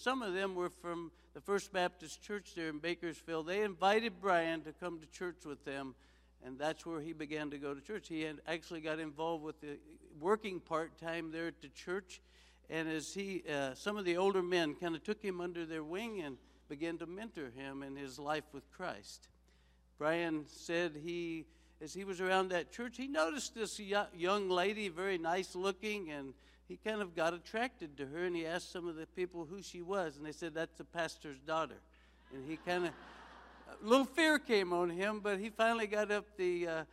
some of them were from the First Baptist Church there in Bakersfield. They invited Brian to come to church with them, and that's where he began to go to church. He actually got involved with the working part time there at the church, and as he, uh, some of the older men kind of took him under their wing and began to mentor him in his life with Christ. Brian said he, as he was around that church, he noticed this young lady, very nice looking, and he kind of got attracted to her. And he asked some of the people who she was, and they said, That's the pastor's daughter. And he kind of, a little fear came on him, but he finally got up the, uh, uh,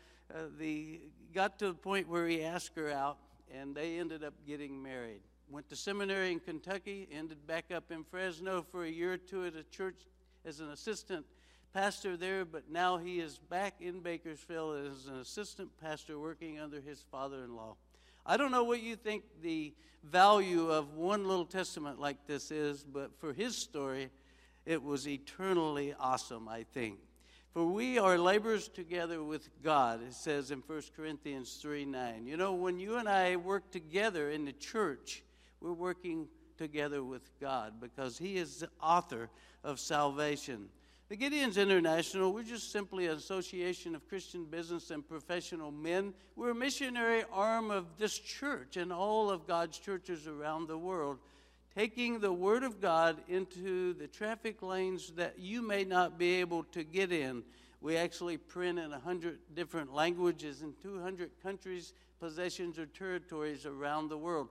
the, got to the point where he asked her out, and they ended up getting married. Went to seminary in Kentucky, ended back up in Fresno for a year or two at a church as an assistant pastor there, but now he is back in Bakersfield as an assistant pastor working under his father in law. I don't know what you think the value of one little testament like this is, but for his story, it was eternally awesome, I think. For we are laborers together with God, it says in 1 Corinthians 3 9. You know, when you and I work together in the church, we're working together with God because He is the author of salvation. The Gideons International, we're just simply an association of Christian business and professional men. We're a missionary arm of this church and all of God's churches around the world, taking the Word of God into the traffic lanes that you may not be able to get in. We actually print in 100 different languages in 200 countries, possessions, or territories around the world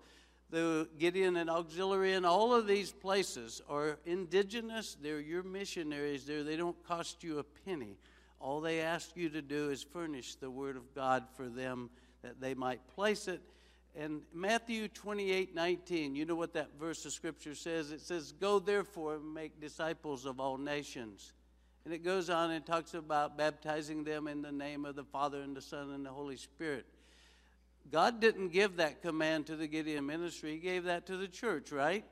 the Gideon and Auxiliary and all of these places are indigenous. They're your missionaries there. They don't cost you a penny. All they ask you to do is furnish the Word of God for them that they might place it. And Matthew 28 19, you know what that verse of Scripture says? It says, Go therefore and make disciples of all nations. And it goes on and talks about baptizing them in the name of the Father and the Son and the Holy Spirit. God didn't give that command to the Gideon ministry, He gave that to the church, right?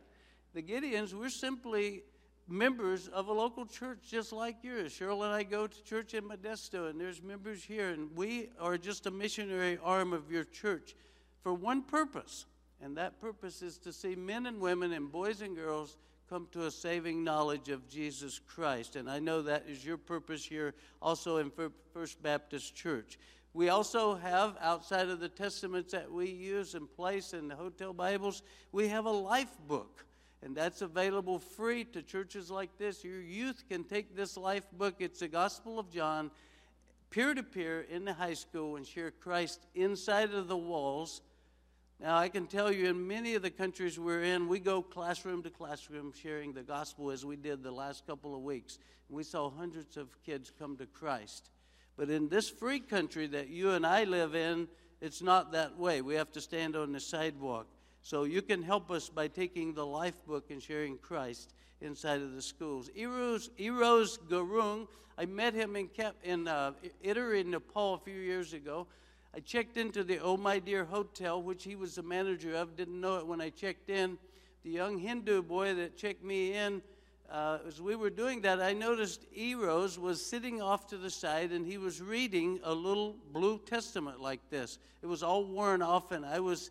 The Gideons were simply members of a local church just like yours. Cheryl and I go to church in Modesto, and there's members here, and we are just a missionary arm of your church for one purpose, and that purpose is to see men and women and boys and girls come to a saving knowledge of Jesus Christ. And I know that is your purpose here also in First Baptist Church. We also have, outside of the testaments that we use and place in the hotel Bibles, we have a life book. And that's available free to churches like this. Your youth can take this life book. It's the Gospel of John, peer to peer in the high school, and share Christ inside of the walls. Now, I can tell you, in many of the countries we're in, we go classroom to classroom sharing the gospel as we did the last couple of weeks. We saw hundreds of kids come to Christ. But in this free country that you and I live in, it's not that way. We have to stand on the sidewalk. So you can help us by taking the life book and sharing Christ inside of the schools. Eros, Eros Gurung, I met him in, in uh, Itahari, Nepal a few years ago. I checked into the Oh My Dear Hotel, which he was the manager of. Didn't know it when I checked in. The young Hindu boy that checked me in uh, as we were doing that, I noticed Eros was sitting off to the side and he was reading a little blue testament like this. It was all worn off, and I was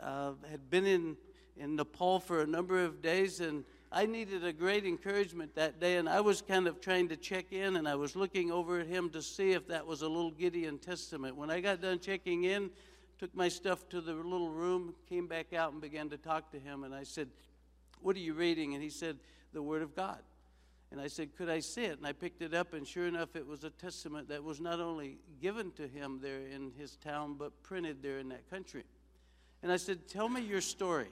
uh, had been in in Nepal for a number of days, and I needed a great encouragement that day. And I was kind of trying to check in, and I was looking over at him to see if that was a little Gideon testament. When I got done checking in, took my stuff to the little room, came back out, and began to talk to him. And I said, "What are you reading?" And he said the Word of God. And I said, Could I see it? And I picked it up, and sure enough, it was a testament that was not only given to him there in his town, but printed there in that country. And I said, Tell me your story.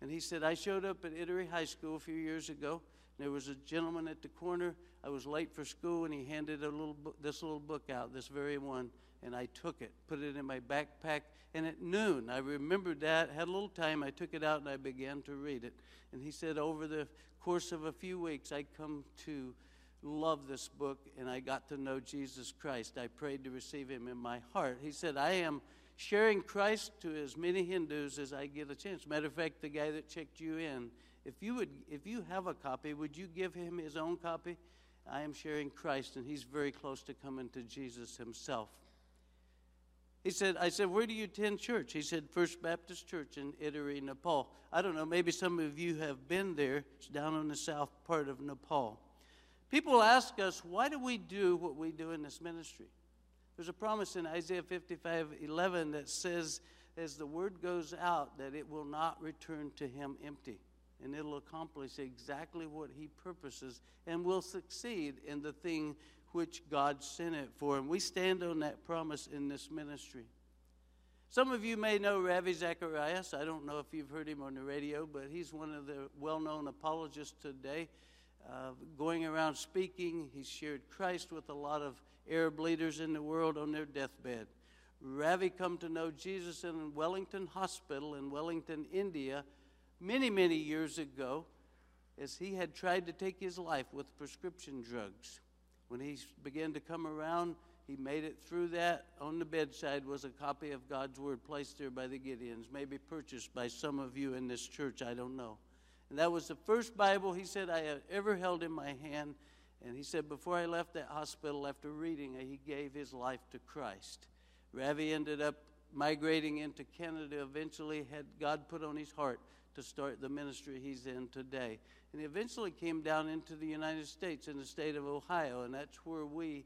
And he said, I showed up at Itahari High School a few years ago. There was a gentleman at the corner. I was late for school, and he handed a little this little book out, this very one. And I took it, put it in my backpack. And at noon, I remembered that, had a little time. I took it out and I began to read it. And he said, Over the course of a few weeks, I come to love this book and I got to know Jesus Christ. I prayed to receive him in my heart. He said, I am sharing Christ to as many Hindus as I get a chance. Matter of fact, the guy that checked you in, if you would if you have a copy, would you give him his own copy? I am sharing Christ, and he's very close to coming to Jesus himself. He said, I said, where do you attend church? He said, First Baptist Church in Itahari, Nepal. I don't know, maybe some of you have been there. It's down in the south part of Nepal. People ask us, why do we do what we do in this ministry? There's a promise in Isaiah 55 11 that says, as the word goes out, that it will not return to him empty. And it'll accomplish exactly what he purposes and will succeed in the thing which God sent it for. And we stand on that promise in this ministry. Some of you may know Ravi Zacharias. I don't know if you've heard him on the radio, but he's one of the well known apologists today. Uh, going around speaking, he's shared Christ with a lot of Arab leaders in the world on their deathbed. Ravi come to know Jesus in Wellington Hospital in Wellington, India, many, many years ago, as he had tried to take his life with prescription drugs. When he began to come around, he made it through that. On the bedside was a copy of God's Word placed there by the Gideons, maybe purchased by some of you in this church, I don't know. And that was the first Bible he said I had ever held in my hand. And he said, before I left that hospital after reading it, he gave his life to Christ. Ravi ended up migrating into Canada eventually, had God put on his heart to start the ministry he's in today. And he eventually came down into the United States in the state of Ohio, and that's where we,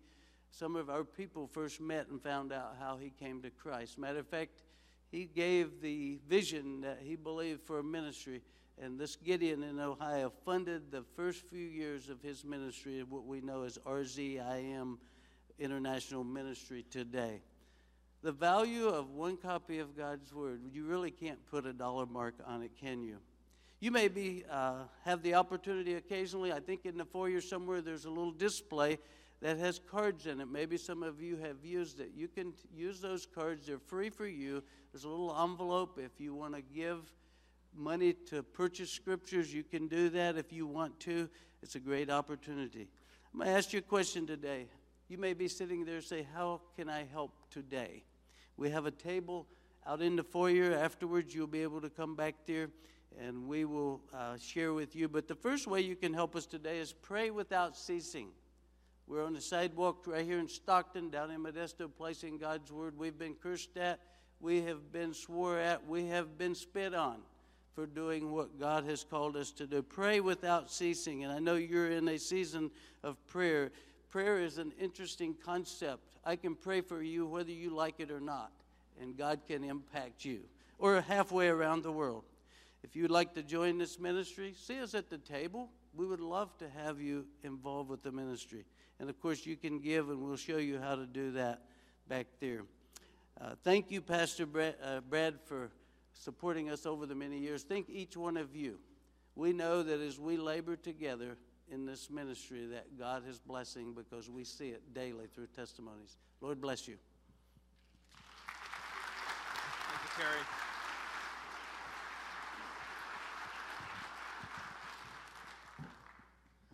some of our people, first met and found out how he came to Christ. Matter of fact, he gave the vision that he believed for a ministry, and this Gideon in Ohio funded the first few years of his ministry what we know as RZIM International Ministry today. The value of one copy of God's Word, you really can't put a dollar mark on it, can you? You may be, uh, have the opportunity occasionally, I think in the foyer somewhere there's a little display that has cards in it. Maybe some of you have used it. You can t- use those cards, they're free for you. There's a little envelope if you want to give money to purchase scriptures, you can do that if you want to. It's a great opportunity. I'm going to ask you a question today. You may be sitting there say, How can I help today? We have a table out in the foyer. Afterwards, you'll be able to come back there and we will uh, share with you. But the first way you can help us today is pray without ceasing. We're on the sidewalk right here in Stockton, down in Modesto, placing God's word. We've been cursed at, we have been swore at, we have been spit on for doing what God has called us to do. Pray without ceasing. And I know you're in a season of prayer. Prayer is an interesting concept. I can pray for you whether you like it or not, and God can impact you, or halfway around the world. If you'd like to join this ministry, see us at the table. We would love to have you involved with the ministry. And of course, you can give, and we'll show you how to do that back there. Uh, thank you, Pastor Brad, uh, Brad, for supporting us over the many years. Thank each one of you. We know that as we labor together in this ministry, that God is blessing because we see it daily through testimonies. Lord bless you. Thank you, Terry.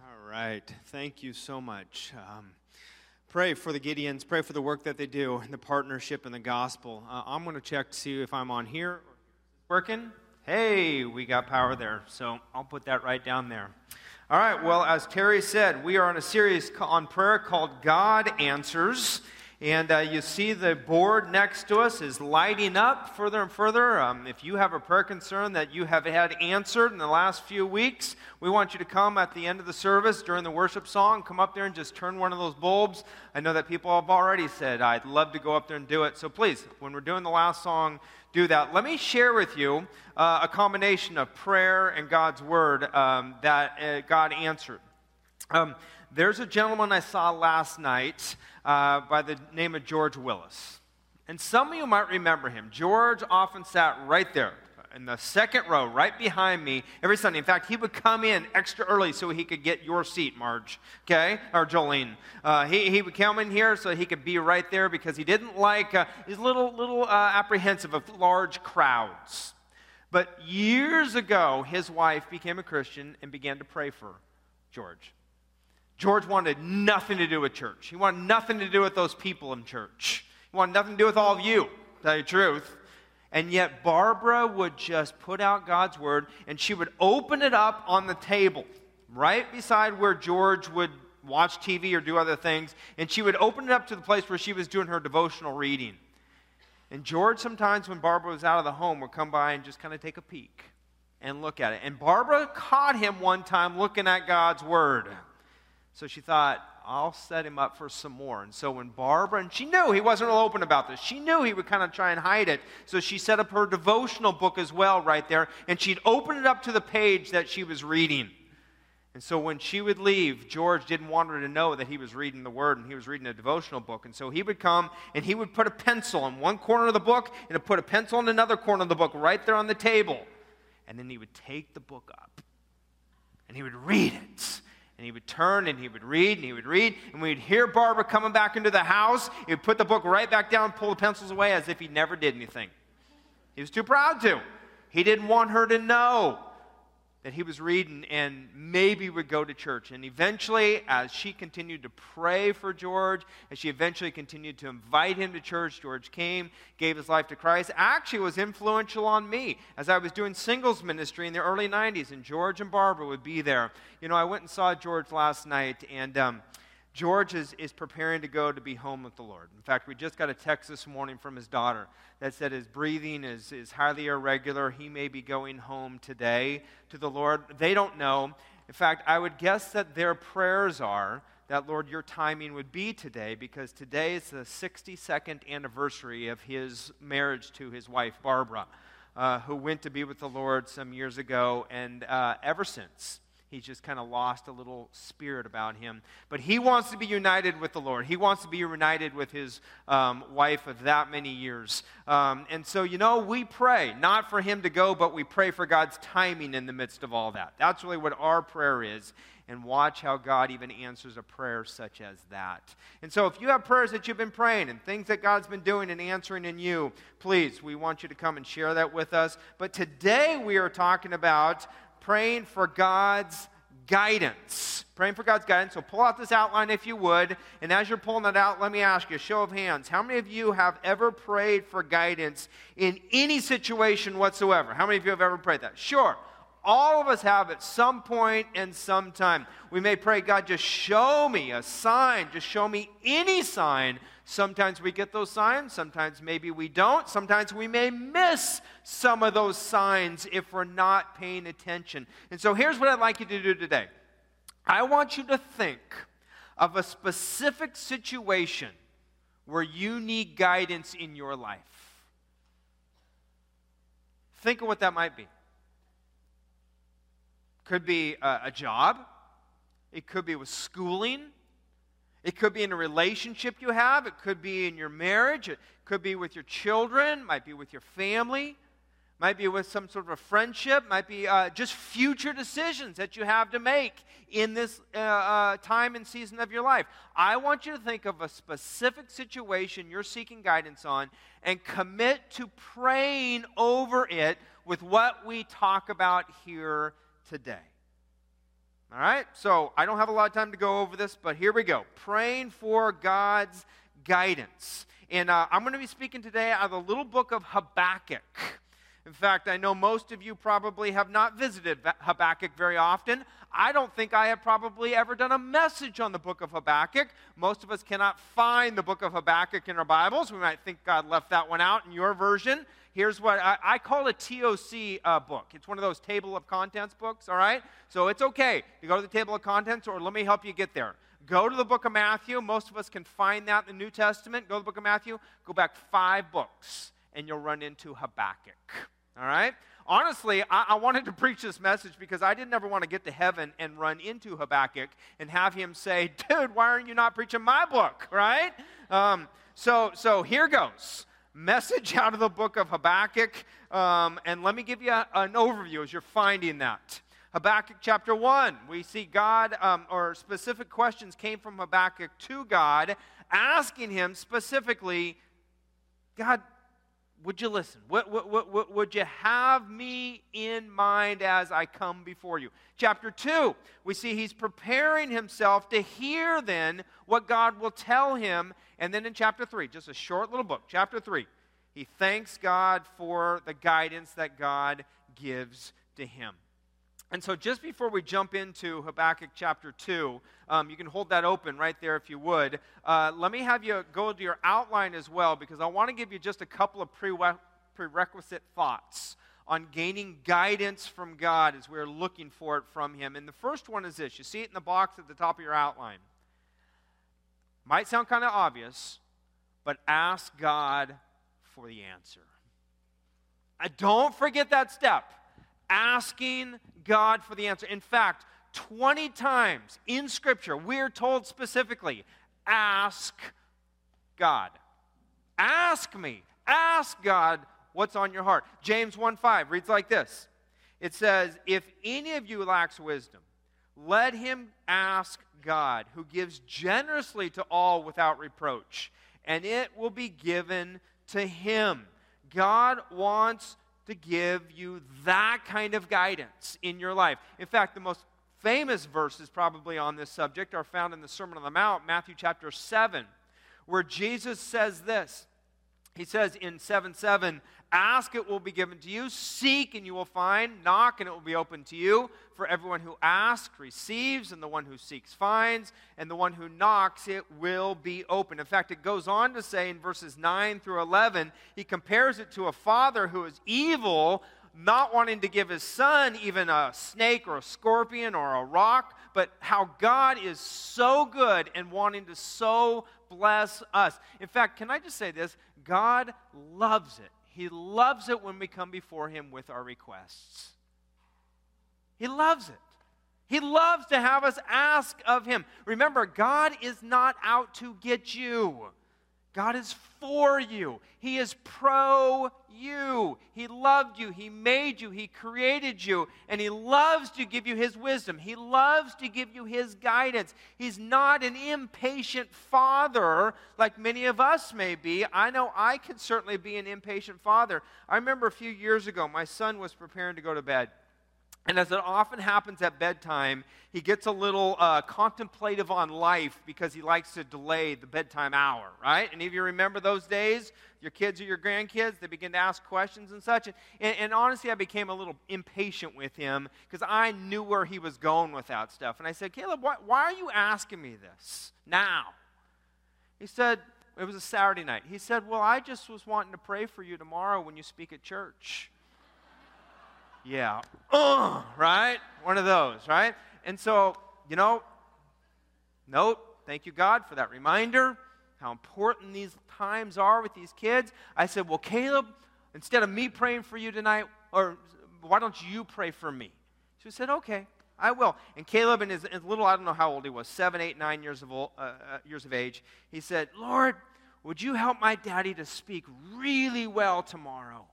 All right. Thank you so much. Um, pray for the Gideons. Pray for the work that they do in the partnership and the gospel. Uh, I'm going to check to see if I'm on here. Working? Hey, we got power there. So I'll put that right down there. All right. Well, as Terry said, we are on a series on prayer called God Answers. And uh, you see the board next to us is lighting up further and further. Um, if you have a prayer concern that you have had answered in the last few weeks, we want you to come at the end of the service during the worship song. Come up there and just turn one of those bulbs. I know that people have already said, I'd love to go up there and do it. So please, when we're doing the last song, do that. Let me share with you uh, a combination of prayer and God's word um, that uh, God answered. Um, there's a gentleman I saw last night uh, by the name of George Willis. And some of you might remember him. George often sat right there in the second row, right behind me, every Sunday. In fact, he would come in extra early so he could get your seat, Marge, okay? Or Jolene. Uh, he, he would come in here so he could be right there because he didn't like, uh, he's a little, little uh, apprehensive of large crowds. But years ago, his wife became a Christian and began to pray for George. George wanted nothing to do with church. He wanted nothing to do with those people in church. He wanted nothing to do with all of you, tell you the truth. And yet, Barbara would just put out God's word and she would open it up on the table, right beside where George would watch TV or do other things. And she would open it up to the place where she was doing her devotional reading. And George, sometimes when Barbara was out of the home, would come by and just kind of take a peek and look at it. And Barbara caught him one time looking at God's Word. So she thought, I'll set him up for some more. And so when Barbara, and she knew he wasn't real open about this, she knew he would kind of try and hide it. So she set up her devotional book as well right there, and she'd open it up to the page that she was reading. And so when she would leave, George didn't want her to know that he was reading the Word and he was reading a devotional book. And so he would come and he would put a pencil in one corner of the book and put a pencil in another corner of the book right there on the table. And then he would take the book up and he would read it. And he would turn and he would read and he would read. And we'd hear Barbara coming back into the house. He would put the book right back down, pull the pencils away as if he never did anything. He was too proud to. He didn't want her to know that he was reading and maybe would go to church. And eventually, as she continued to pray for George, as she eventually continued to invite him to church, George came, gave his life to Christ. Actually, was influential on me as I was doing singles ministry in the early 90s, and George and Barbara would be there. You know, I went and saw George last night, and. Um, George is, is preparing to go to be home with the Lord. In fact, we just got a text this morning from his daughter that said his breathing is, is highly irregular. He may be going home today to the Lord. They don't know. In fact, I would guess that their prayers are that, Lord, your timing would be today because today is the 62nd anniversary of his marriage to his wife, Barbara, uh, who went to be with the Lord some years ago. And uh, ever since, He's just kind of lost a little spirit about him. But he wants to be united with the Lord. He wants to be united with his um, wife of that many years. Um, and so, you know, we pray, not for him to go, but we pray for God's timing in the midst of all that. That's really what our prayer is. And watch how God even answers a prayer such as that. And so, if you have prayers that you've been praying and things that God's been doing and answering in you, please, we want you to come and share that with us. But today we are talking about praying for God's guidance. Praying for God's guidance. So pull out this outline if you would. And as you're pulling it out, let me ask you a show of hands. How many of you have ever prayed for guidance in any situation whatsoever? How many of you have ever prayed that? Sure. All of us have at some point and some time. We may pray, God, just show me a sign, just show me any sign Sometimes we get those signs, sometimes maybe we don't. Sometimes we may miss some of those signs if we're not paying attention. And so here's what I'd like you to do today I want you to think of a specific situation where you need guidance in your life. Think of what that might be. Could be a, a job, it could be with schooling. It could be in a relationship you have, it could be in your marriage, it could be with your children, might be with your family, might be with some sort of a friendship, might be uh, just future decisions that you have to make in this uh, uh, time and season of your life. I want you to think of a specific situation you're seeking guidance on and commit to praying over it with what we talk about here today. All right? So I don't have a lot of time to go over this, but here we go. Praying for God's guidance. And uh, I'm going to be speaking today out of the little book of Habakkuk. In fact, I know most of you probably have not visited Habakkuk very often. I don't think I have probably ever done a message on the book of Habakkuk. Most of us cannot find the book of Habakkuk in our Bibles. We might think God left that one out in your version. Here's what I, I call a TOC uh, book. It's one of those table of contents books, all right? So it's okay to go to the table of contents, or let me help you get there. Go to the book of Matthew. Most of us can find that in the New Testament. Go to the book of Matthew. Go back five books, and you'll run into Habakkuk. All right? Honestly, I, I, wanted to preach this message because I didn't ever want to get to heaven and run into Habakkuk and have him say, dude, why aren't you not preaching my book? Right? Um, so, so here goes message out of the book of Habakkuk. Um, and let me give you a, an overview as you're finding that. Habakkuk chapter 1, we see God, um, or specific questions came from Habakkuk to God, asking him specifically, God, would you listen? What, would you have me in mind as I come before you? Chapter 2, we see he's preparing himself to hear then what God will tell him. And then in chapter 3, just a short little book, chapter 3, he thanks God for the guidance that God gives to him. And so, just before we jump into Habakkuk chapter 2, um, you can hold that open right there if you would. Uh, let me have you go to your outline as well, because I want to give you just a couple of prerequisite thoughts on gaining guidance from God as we're looking for it from Him. And the first one is this you see it in the box at the top of your outline. Might sound kind of obvious, but ask God for the answer. I don't forget that step. Asking God for the answer. In fact, 20 times in Scripture, we're told specifically ask God. Ask me. Ask God what's on your heart. James 1 5 reads like this It says, If any of you lacks wisdom, let him ask God, who gives generously to all without reproach, and it will be given to him. God wants to give you that kind of guidance in your life. In fact, the most famous verses probably on this subject are found in the Sermon on the Mount, Matthew chapter 7, where Jesus says this. He says in 7 7, Ask, it will be given to you. Seek, and you will find. Knock, and it will be open to you. For everyone who asks receives, and the one who seeks finds, and the one who knocks, it will be open. In fact, it goes on to say in verses 9 through 11, he compares it to a father who is evil, not wanting to give his son even a snake or a scorpion or a rock, but how God is so good and wanting to so bless us. In fact, can I just say this? God loves it he loves it when we come before Him with our requests. He loves it. He loves to have us ask of Him. Remember, God is not out to get you. God is for you. He is pro you. He loved you. He made you. He created you. And He loves to give you His wisdom. He loves to give you His guidance. He's not an impatient father like many of us may be. I know I can certainly be an impatient father. I remember a few years ago, my son was preparing to go to bed. And as it often happens at bedtime, he gets a little uh, contemplative on life because he likes to delay the bedtime hour, right? Any of you remember those days? Your kids or your grandkids, they begin to ask questions and such. And, and, and honestly, I became a little impatient with him because I knew where he was going with that stuff. And I said, Caleb, why, why are you asking me this now? He said, it was a Saturday night. He said, Well, I just was wanting to pray for you tomorrow when you speak at church. Yeah. Uh, right? One of those, right? And so, you know, note, thank you, God, for that reminder, how important these times are with these kids. I said, Well, Caleb, instead of me praying for you tonight, or why don't you pray for me? She said, Okay, I will. And Caleb, in his, his little, I don't know how old he was, seven, eight, nine years of, old, uh, uh, years of age, he said, Lord, would you help my daddy to speak really well tomorrow?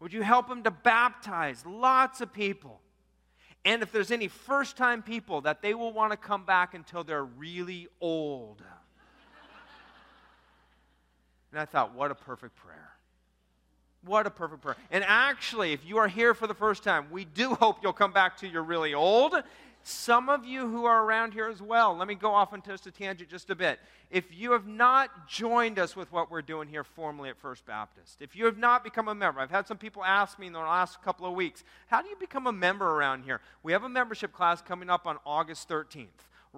Would you help them to baptize lots of people? And if there's any first time people, that they will want to come back until they're really old. and I thought, what a perfect prayer. What a perfect prayer. And actually, if you are here for the first time, we do hope you'll come back to you're really old some of you who are around here as well, let me go off on just a tangent just a bit. If you have not joined us with what we're doing here formally at First Baptist, if you have not become a member, I've had some people ask me in the last couple of weeks, how do you become a member around here? We have a membership class coming up on August 13th.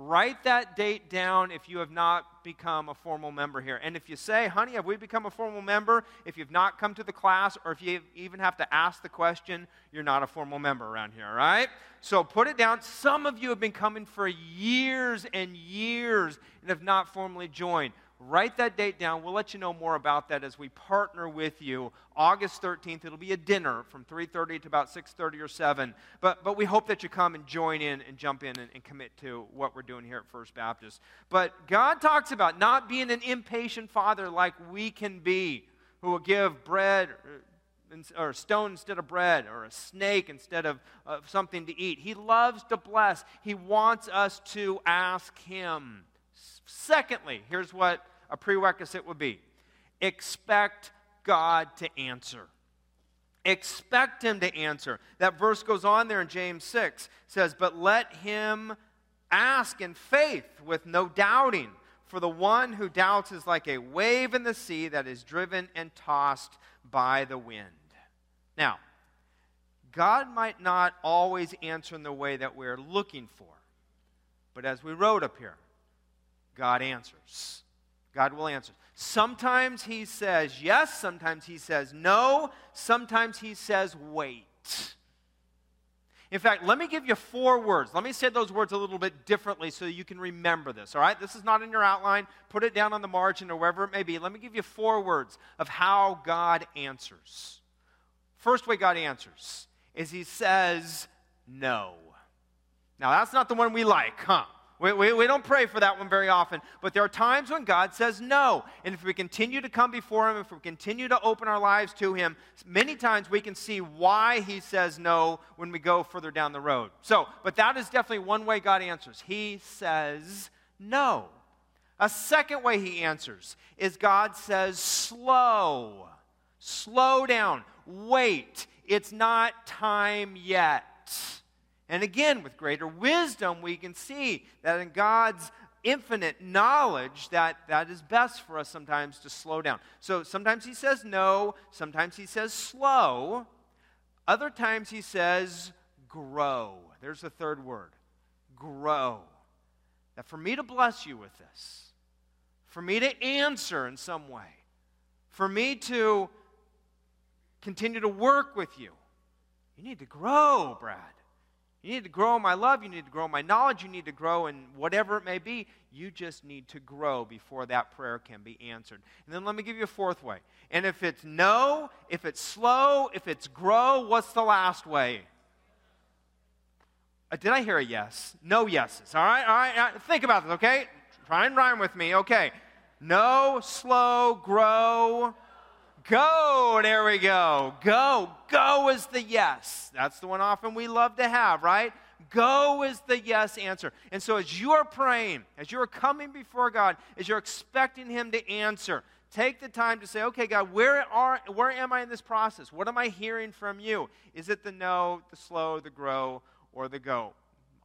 Write that date down if you have not become a formal member here. And if you say, honey, have we become a formal member? If you've not come to the class, or if you even have to ask the question, you're not a formal member around here, all right? So put it down. Some of you have been coming for years and years and have not formally joined. Write that date down. We'll let you know more about that as we partner with you. August 13th, it'll be a dinner from 3.30 to about 6.30 or 7. But, but we hope that you come and join in and jump in and, and commit to what we're doing here at First Baptist. But God talks about not being an impatient father like we can be, who will give bread uh, or, or stone instead of bread or a snake instead of, of something to eat. He loves to bless. He wants us to ask Him. Secondly, here's what a prerequisite would be expect God to answer. Expect him to answer. That verse goes on there in James 6 says, But let him ask in faith with no doubting. For the one who doubts is like a wave in the sea that is driven and tossed by the wind. Now, God might not always answer in the way that we're looking for. But as we wrote up here, God answers. God will answer. Sometimes He says yes, sometimes He says no, sometimes He says wait. In fact, let me give you four words. Let me say those words a little bit differently so you can remember this, all right? This is not in your outline. Put it down on the margin or wherever it may be. Let me give you four words of how God answers. First way God answers is He says no. Now, that's not the one we like, huh? We, we, we, don't pray for that one very often, but there are times when God says no. And if we continue to come before Him, if we continue to open our lives to Him, many times we can see why He says no when we go further down the road. So, but that is definitely one way God answers. He says no. A second way He answers is God says slow. Slow down. Wait. It's not time yet. And again, with greater wisdom, we can see that in God's infinite knowledge that that is best for us sometimes to slow down. So sometimes he says no, sometimes he says slow, other times he says grow. There's the third word grow. That for me to bless you with this, for me to answer in some way, for me to continue to work with you, you need to grow, Brad. You need to grow in my love. You need to grow in my knowledge. You need to grow in whatever it may be. You just need to grow before that prayer can be answered. And then let me give you a fourth way. And if it's no, if it's slow, if it's grow, what's the last way? Uh, did I hear a yes? No yeses. All right, all right. All right. Think about this, okay? Try and rhyme with me. Okay. No, slow, grow. Go. There we go. Go. Go is the yes. That's the one often we love to have, right? Go is the yes answer. And so as you are praying, as you are coming before God, as you're expecting Him to answer, take the time to say, okay, God, where, are, where am I in this process? What am I hearing from you? Is it the no, the slow, the grow, or the go?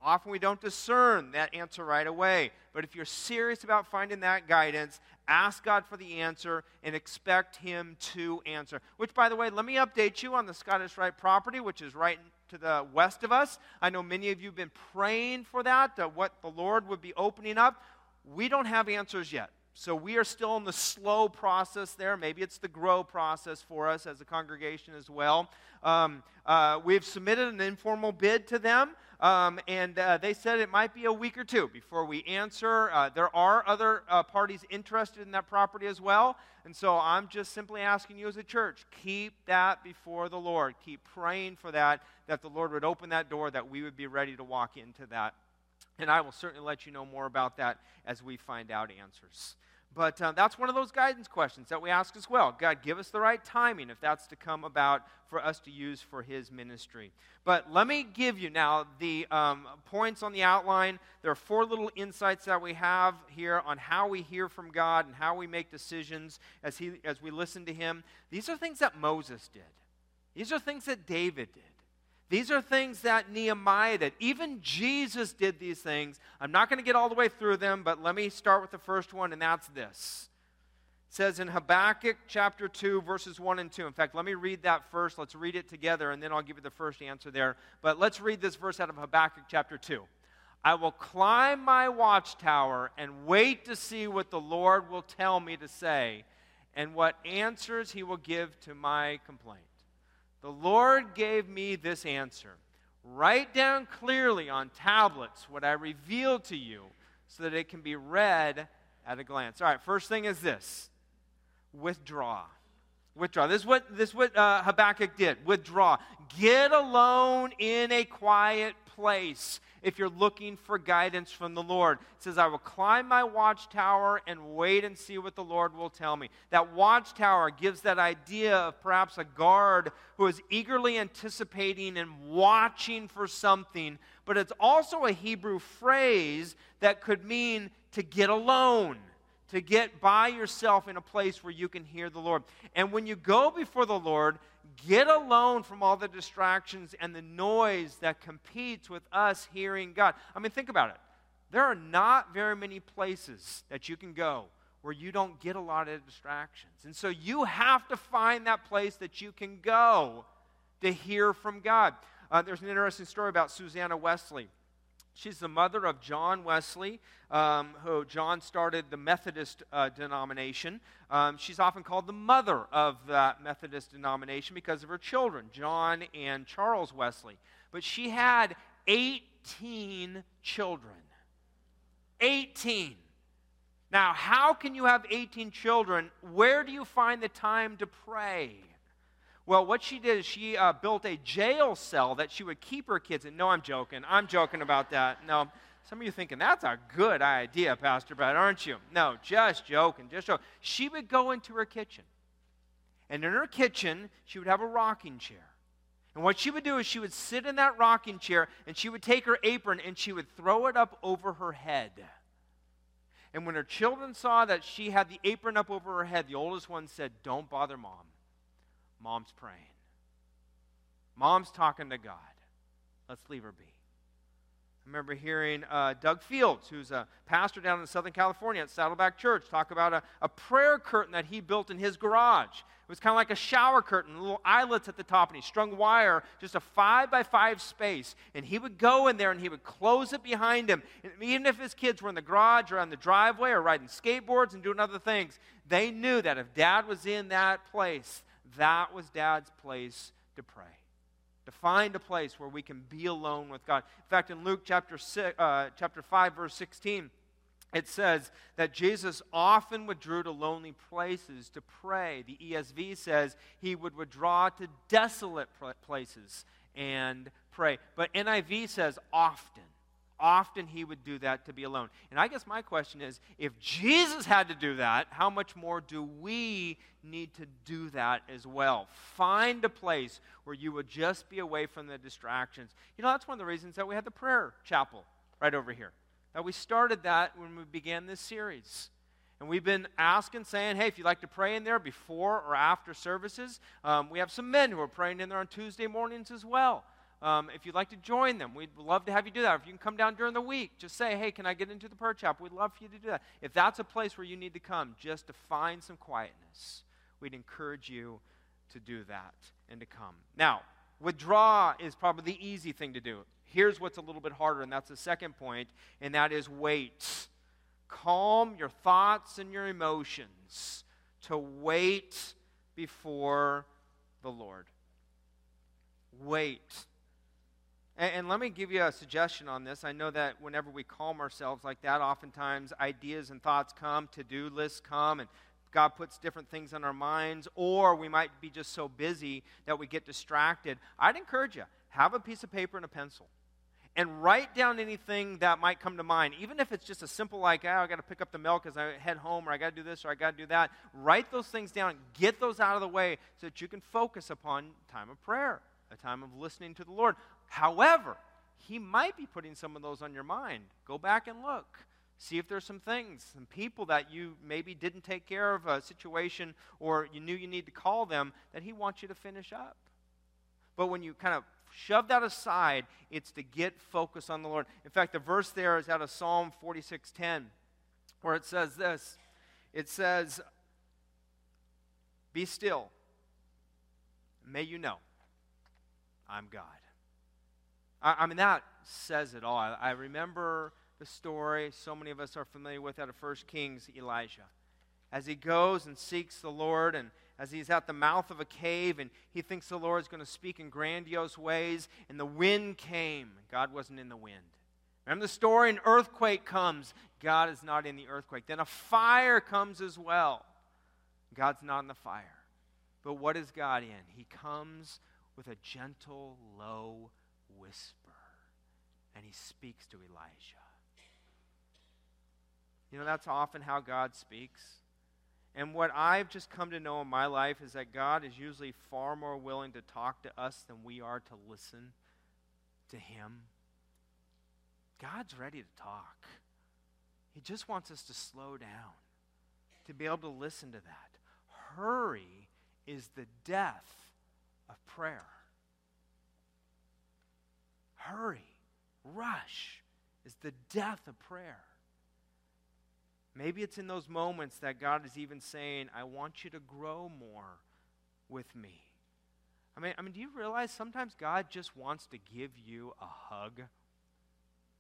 Often we don't discern that answer right away. But if you're serious about finding that guidance, ask God for the answer and expect Him to answer. Which, by the way, let me update you on the Scottish Rite property, which is right to the west of us. I know many of you have been praying for that, uh, what the Lord would be opening up. We don't have answers yet. So we are still in the slow process there. Maybe it's the grow process for us as a congregation as well. Um, uh, we've submitted an informal bid to them. Um, and uh, they said it might be a week or two before we answer. Uh, there are other uh, parties interested in that property as well. And so I'm just simply asking you as a church keep that before the Lord. Keep praying for that, that the Lord would open that door, that we would be ready to walk into that. And I will certainly let you know more about that as we find out answers. But uh, that's one of those guidance questions that we ask as well. God, give us the right timing if that's to come about for us to use for His ministry. But let me give you now the um, points on the outline. There are four little insights that we have here on how we hear from God and how we make decisions as, he, as we listen to Him. These are things that Moses did, these are things that David did. These are things that Nehemiah did. Even Jesus did these things. I'm not going to get all the way through them, but let me start with the first one, and that's this. It says in Habakkuk chapter 2, verses 1 and 2. In fact, let me read that first. Let's read it together, and then I'll give you the first answer there. But let's read this verse out of Habakkuk chapter 2. I will climb my watchtower and wait to see what the Lord will tell me to say and what answers he will give to my complaint. The Lord gave me this answer Write down clearly on tablets what I revealed to you so that it can be read at a glance. All right, first thing is this withdraw. Withdraw. This is what, this is what uh, Habakkuk did. Withdraw. Get alone in a quiet place if you're looking for guidance from the Lord. It says, I will climb my watchtower and wait and see what the Lord will tell me. That watchtower gives that idea of perhaps a guard who is eagerly anticipating and watching for something, but it's also a Hebrew phrase that could mean to get alone to get by yourself in a place where you can hear the Lord. And when you go before the Lord, get alone from all the distractions and the noise that competes with us hearing God. I mean, think about it. There are not very many places that you can go where you don't get a lot of distractions. And so you have to find that place that you can go to hear from God. Uh, there's an interesting story about Susanna Wesley. She's the mother of John Wesley, um, who John started the Methodist uh, denomination. Um, she's often called the mother of that Methodist denomination because of her children, John and Charles Wesley. But she had 18 children. 18. Now, how can you have 18 children? Where do you find the time to pray? Well, what she did is she uh, built a jail cell that she would keep her kids in. No, I'm joking. I'm joking about that. No, some of you thinking that's a good idea, Pastor Brad, aren't you? No, just joking. Just joking. She would go into her kitchen, and in her kitchen she would have a rocking chair. And what she would do is she would sit in that rocking chair and she would take her apron and she would throw it up over her head. And when her children saw that she had the apron up over her head, the oldest one said, Don't bother mom. Mom's praying. Mom's talking to God. Let's leave her be. I remember hearing uh, Doug Fields, who's a pastor down in Southern California at Saddleback Church, talk about a, a prayer curtain that he built in his garage. It was kind of like a shower curtain, little eyelets at the top, and he strung wire, just a five by five space. And he would go in there and he would close it behind him. And even if his kids were in the garage or on the driveway or riding skateboards and doing other things, they knew that if dad was in that place, that was dad's place to pray to find a place where we can be alone with God. In fact, in Luke chapter, six, uh, chapter 5, verse 16, it says that Jesus often withdrew to lonely places to pray. The ESV says he would withdraw to desolate places and pray. But NIV says often often he would do that to be alone. And I guess my question is if Jesus had to do that, how much more do we need to do that as well? Find a place where you would just be away from the distractions. You know, that's one of the reasons that we had the prayer chapel right over here. That we started that when we began this series. And we've been asking, saying, hey, if you'd like to pray in there before or after services, um, we have some men who are praying in there on Tuesday mornings as well. Um, if you'd like to join them, we'd love to have you do that. If you can come down during the week, just say, hey, can I get into the prayer chapel? We'd love for you to do that. If that's a place where you need to come just to find some quietness, we'd encourage you to do that and to come. Now, withdraw is probably the easy thing to do. Here's what's a little bit harder, and that's the second point, and that is wait. Calm your thoughts and your emotions to wait before the Lord. Wait and, and, let me give you a suggestion on this. I know that whenever we calm ourselves like that, oftentimes ideas and thoughts come, to do lists come, and God puts different things on our minds, or we might be just so busy that we get distracted. I'd encourage you have a piece of paper and a pencil and write down anything that might come to mind, even if it's just a simple like, oh, I got to pick up the milk as I head home, or I got to do this, or I got to do that. Write those things down, get those out of the way so that you can focus upon time of prayer, a time of listening to the Lord. However, he might be putting some of those on your mind. Go back and look. See if there's some things, some people that you maybe didn't take care of a situation or you knew you need to call them that he wants you to finish up. But when you kind of shove that aside, it's to get focus on the Lord. In fact, the verse there is out of Psalm 46:10, where it says this. It says, Be still. May you know I'm God. I, I mean, that says it all. I, I remember the story so many of us are familiar with out of 1 Kings, Elijah. As he goes and seeks the Lord, and as he's at the mouth of a cave, and he thinks the Lord is going to speak in grandiose ways, and the wind came. God wasn't in the wind. Remember the story? An earthquake comes. God is not in the earthquake. Then a fire comes as well. God's not in the fire. But what is God in? He comes with a gentle, low whisper, and he speaks to Elijah. You know, that's often how God speaks. And what I've just come to know in my life is that God is usually far more willing to talk to us than we are to listen to Him. God's ready to talk. He just wants us to slow down, to be able to listen to that. Hurry is the death of prayer. Hurry, rush is the death of prayer. Maybe it's in those moments that God is even saying, I want you to grow more with me. I mean, I mean, do you realize sometimes God just wants to give you a hug?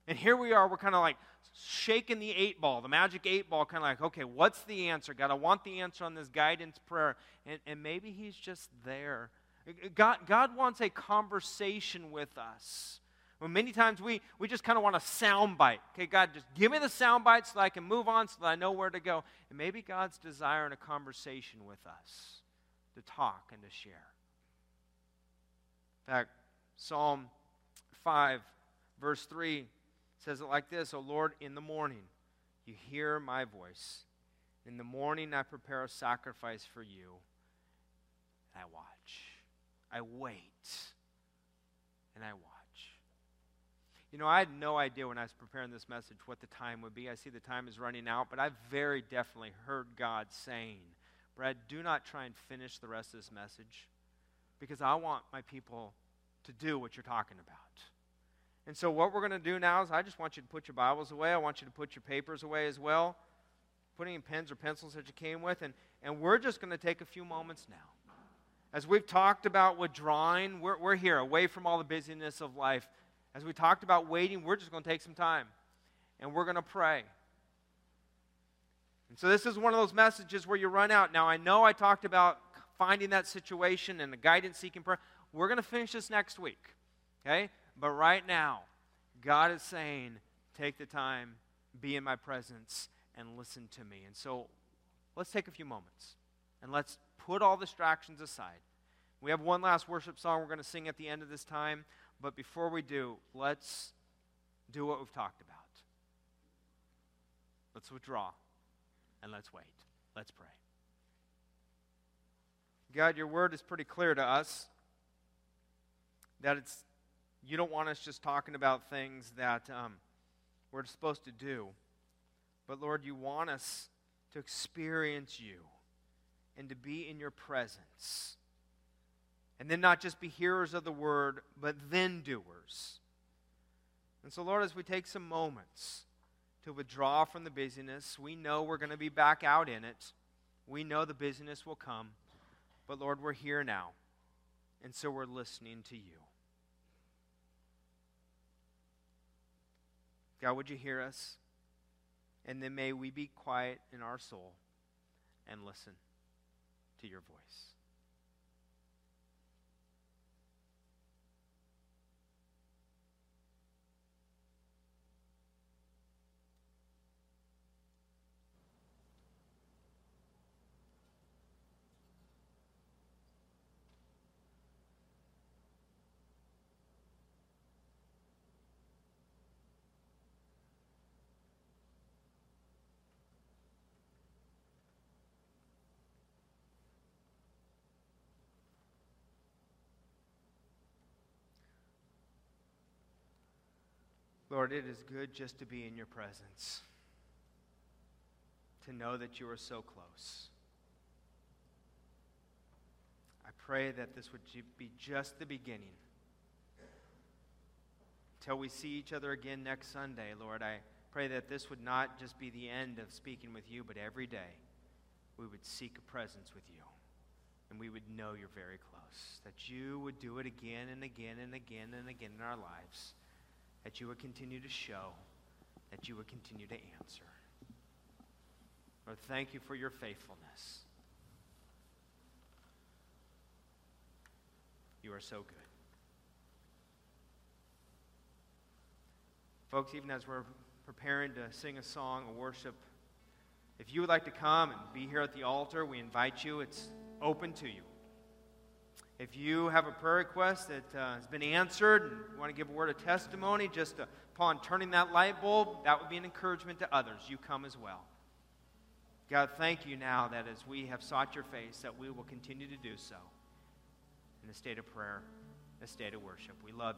And here we are, we're kind of like shaking the eight ball, the magic eight ball, kind of like, okay, what's the answer? God, I want the answer on this guidance prayer. And, and maybe He's just there. God, God wants a conversation with us. Many times we, we just kind of want a sound bite. Okay, God, just give me the sound bite so I can move on, so that I know where to go. And maybe God's desiring a conversation with us to talk and to share. In fact, Psalm 5, verse 3 says it like this O Lord, in the morning you hear my voice. In the morning I prepare a sacrifice for you. And I watch. I wait. And I watch. You know, I had no idea when I was preparing this message what the time would be. I see the time is running out, but I've very definitely heard God saying, Brad, do not try and finish the rest of this message because I want my people to do what you're talking about. And so, what we're going to do now is I just want you to put your Bibles away. I want you to put your papers away as well, putting in pens or pencils that you came with. And, and we're just going to take a few moments now. As we've talked about withdrawing, we're, we're here away from all the busyness of life. As we talked about waiting, we're just going to take some time and we're going to pray. And so, this is one of those messages where you run out. Now, I know I talked about finding that situation and the guidance seeking prayer. We're going to finish this next week, okay? But right now, God is saying, take the time, be in my presence, and listen to me. And so let's take a few moments and let's put all distractions aside. We have one last worship song we're going to sing at the end of this time. But before we do, let's do what we've talked about. Let's withdraw and let's wait. Let's pray. God, your word is pretty clear to us that it's you don't want us just talking about things that um, we're supposed to do. But Lord, you want us to experience you and to be in your presence. And then not just be hearers of the word, but then doers. And so, Lord, as we take some moments to withdraw from the busyness, we know we're going to be back out in it. We know the busyness will come. But, Lord, we're here now. And so we're listening to you. God, would you hear us? And then may we be quiet in our soul and listen to your voice. Lord, it is good just to be in your presence, to know that you are so close. I pray that this would be just the beginning. Until we see each other again next Sunday, Lord, I pray that this would not just be the end of speaking with you, but every day we would seek a presence with you and we would know you're very close. That you would do it again and again and again and again in our lives that you would continue to show, that you would continue to answer. Lord, thank you for your faithfulness. You are so good. Folks, even as we're preparing to sing a song, a worship, if you would like to come and be here at the altar, we invite you. It's open to you. If you have a prayer request that uh, has been answered and you want to give a word of testimony, just upon turning that light bulb, that would be an encouragement to others. You come as well. God, thank you now that as we have sought your face, that we will continue to do so in a state of prayer, a state of worship. We love